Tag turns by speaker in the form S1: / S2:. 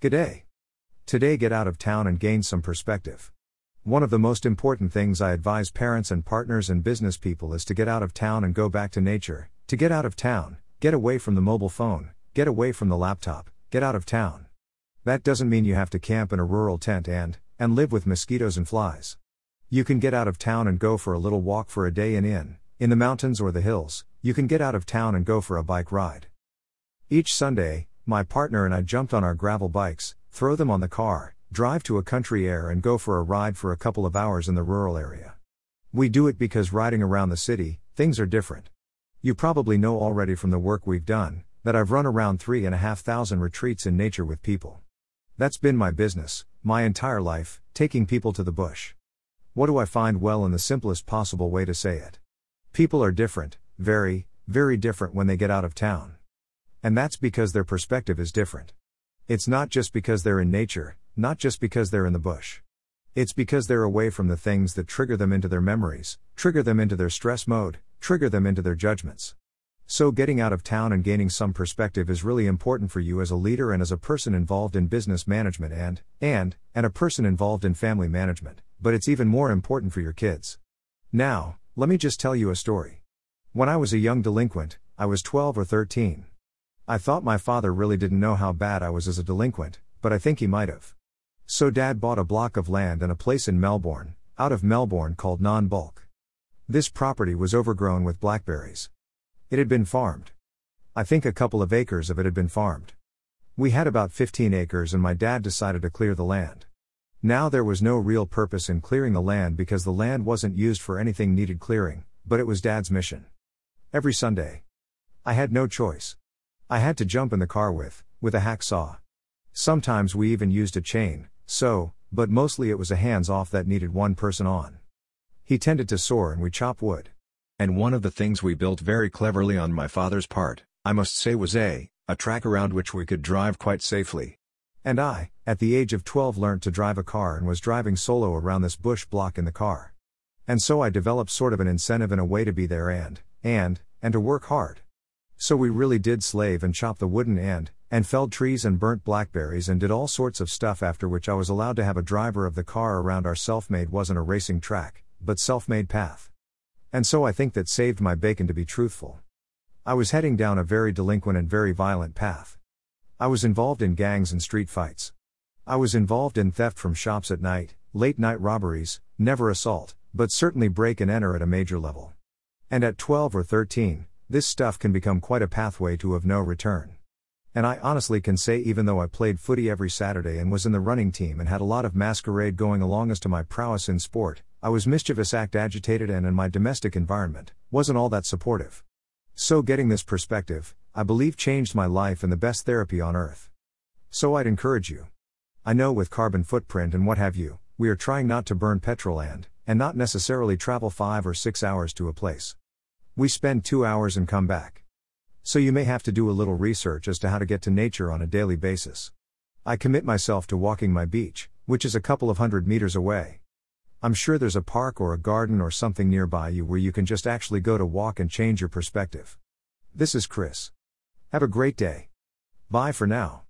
S1: G'day. Today, get out of town and gain some perspective. One of the most important things I advise parents and partners and business people is to get out of town and go back to nature. To get out of town, get away from the mobile phone, get away from the laptop, get out of town. That doesn't mean you have to camp in a rural tent and and live with mosquitoes and flies. You can get out of town and go for a little walk for a day in in in the mountains or the hills. You can get out of town and go for a bike ride. Each Sunday, my partner and I jumped on our gravel bikes, throw them on the car, drive to a country air and go for a ride for a couple of hours in the rural area. We do it because riding around the city, things are different. You probably know already from the work we've done, that I've run around three and a half thousand retreats in nature with people. That's been my business, my entire life, taking people to the bush. What do I find well in the simplest possible way to say it? People are different, very, very different when they get out of town. And that's because their perspective is different. It's not just because they're in nature, not just because they're in the bush. It's because they're away from the things that trigger them into their memories, trigger them into their stress mode, trigger them into their judgments. So, getting out of town and gaining some perspective is really important for you as a leader and as a person involved in business management and, and, and a person involved in family management, but it's even more important for your kids. Now, let me just tell you a story. When I was a young delinquent, I was 12 or 13. I thought my father really didn't know how bad I was as a delinquent, but I think he might have. So dad bought a block of land and a place in Melbourne, out of Melbourne called Non Bulk. This property was overgrown with blackberries. It had been farmed. I think a couple of acres of it had been farmed. We had about 15 acres and my dad decided to clear the land. Now there was no real purpose in clearing the land because the land wasn't used for anything needed clearing, but it was dad's mission. Every Sunday. I had no choice. I had to jump in the car with, with a hacksaw. Sometimes we even used a chain, so, but mostly it was a hands off that needed one person on. He tended to soar and we chop wood. And one of the things we built very cleverly on my father's part, I must say was a, a track around which we could drive quite safely. And I, at the age of 12 learnt to drive a car and was driving solo around this bush block in the car. And so I developed sort of an incentive and a way to be there and, and, and to work hard. So we really did slave and chop the wooden end, and felled trees and burnt blackberries and did all sorts of stuff after which I was allowed to have a driver of the car around our self-made wasn't a racing track, but self-made path. And so I think that saved my bacon to be truthful. I was heading down a very delinquent and very violent path. I was involved in gangs and street fights. I was involved in theft from shops at night, late night robberies, never assault, but certainly break and enter at a major level. And at 12 or 13, this stuff can become quite a pathway to of no return. And I honestly can say, even though I played footy every Saturday and was in the running team and had a lot of masquerade going along as to my prowess in sport, I was mischievous, act agitated, and in my domestic environment, wasn't all that supportive. So, getting this perspective, I believe changed my life and the best therapy on earth. So, I'd encourage you. I know with carbon footprint and what have you, we are trying not to burn petrol and, and not necessarily travel five or six hours to a place. We spend two hours and come back. So you may have to do a little research as to how to get to nature on a daily basis. I commit myself to walking my beach, which is a couple of hundred meters away. I'm sure there's a park or a garden or something nearby you where you can just actually go to walk and change your perspective. This is Chris. Have a great day. Bye for now.